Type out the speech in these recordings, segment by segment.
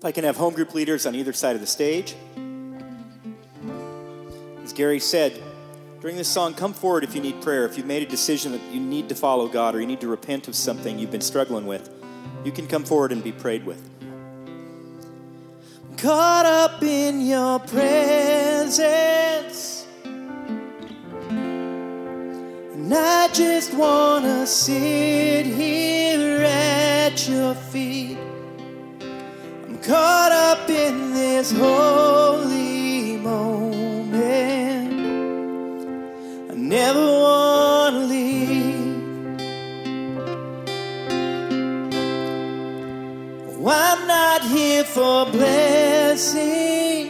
If I can have home group leaders on either side of the stage. As Gary said, during this song, come forward if you need prayer. If you've made a decision that you need to follow God or you need to repent of something you've been struggling with, you can come forward and be prayed with. Caught up in your presence, and I just want to sit here at your feet. Caught up in this holy moment. I never want to leave. Oh, I'm not here for blessings.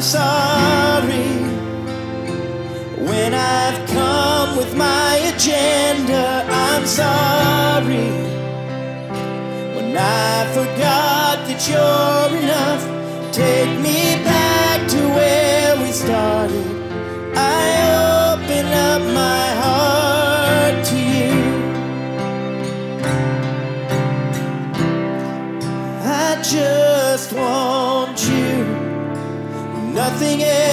I'm sorry when I've come with my agenda. I'm sorry when I forgot that you're enough. Take me back nothing else,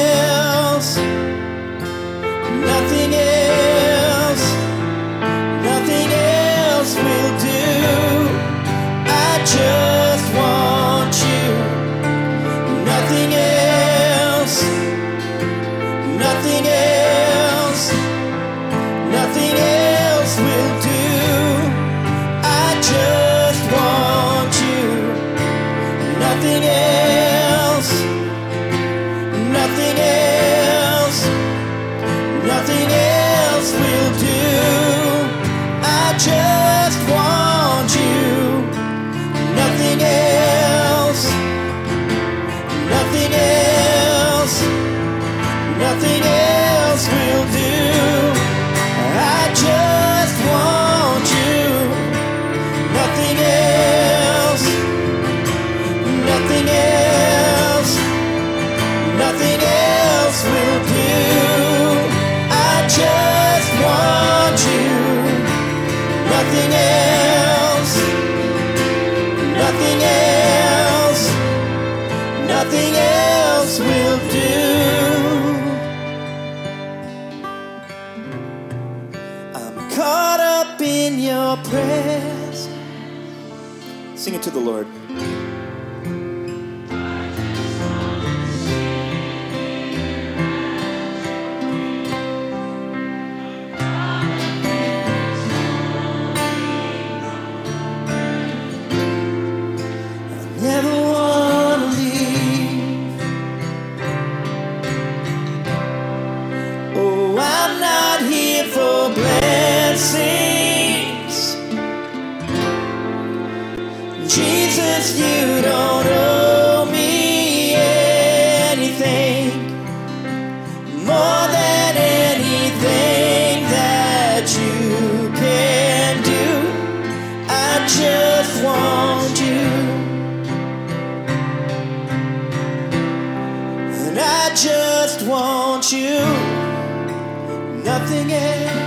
nothing else, nothing else, nothing else will do. I'm caught up in your presence. Sing it to the Lord. You don't owe me anything more than anything that you can do. I just want you. And I just want you, nothing else.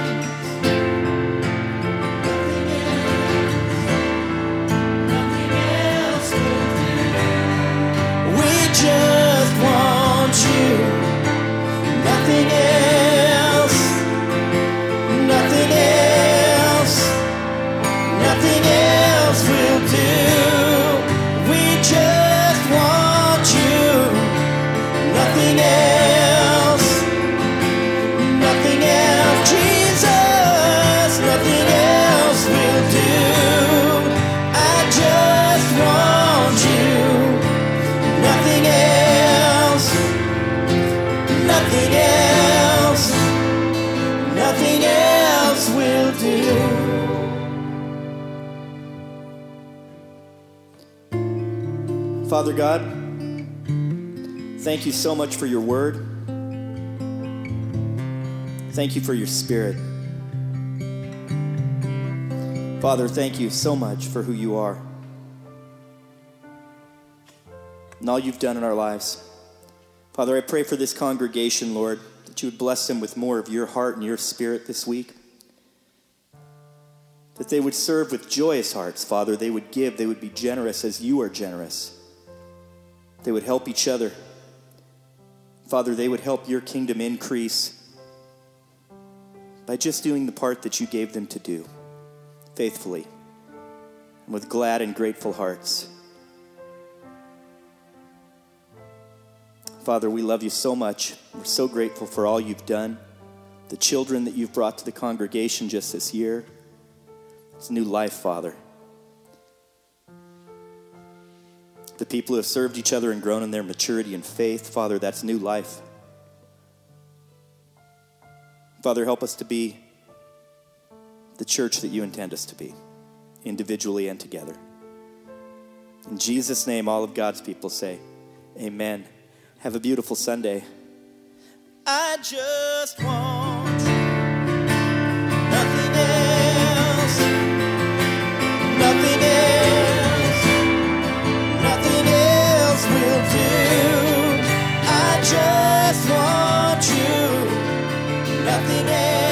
Father God, thank you so much for your word. Thank you for your spirit. Father, thank you so much for who you are and all you've done in our lives. Father, I pray for this congregation, Lord, that you would bless them with more of your heart and your spirit this week. That they would serve with joyous hearts, Father. They would give, they would be generous as you are generous. They would help each other. Father, they would help your kingdom increase by just doing the part that you gave them to do faithfully and with glad and grateful hearts. Father, we love you so much. We're so grateful for all you've done, the children that you've brought to the congregation just this year. It's new life, Father. People who have served each other and grown in their maturity and faith. Father, that's new life. Father, help us to be the church that you intend us to be, individually and together. In Jesus' name, all of God's people say, Amen. Have a beautiful Sunday. I just want happiness.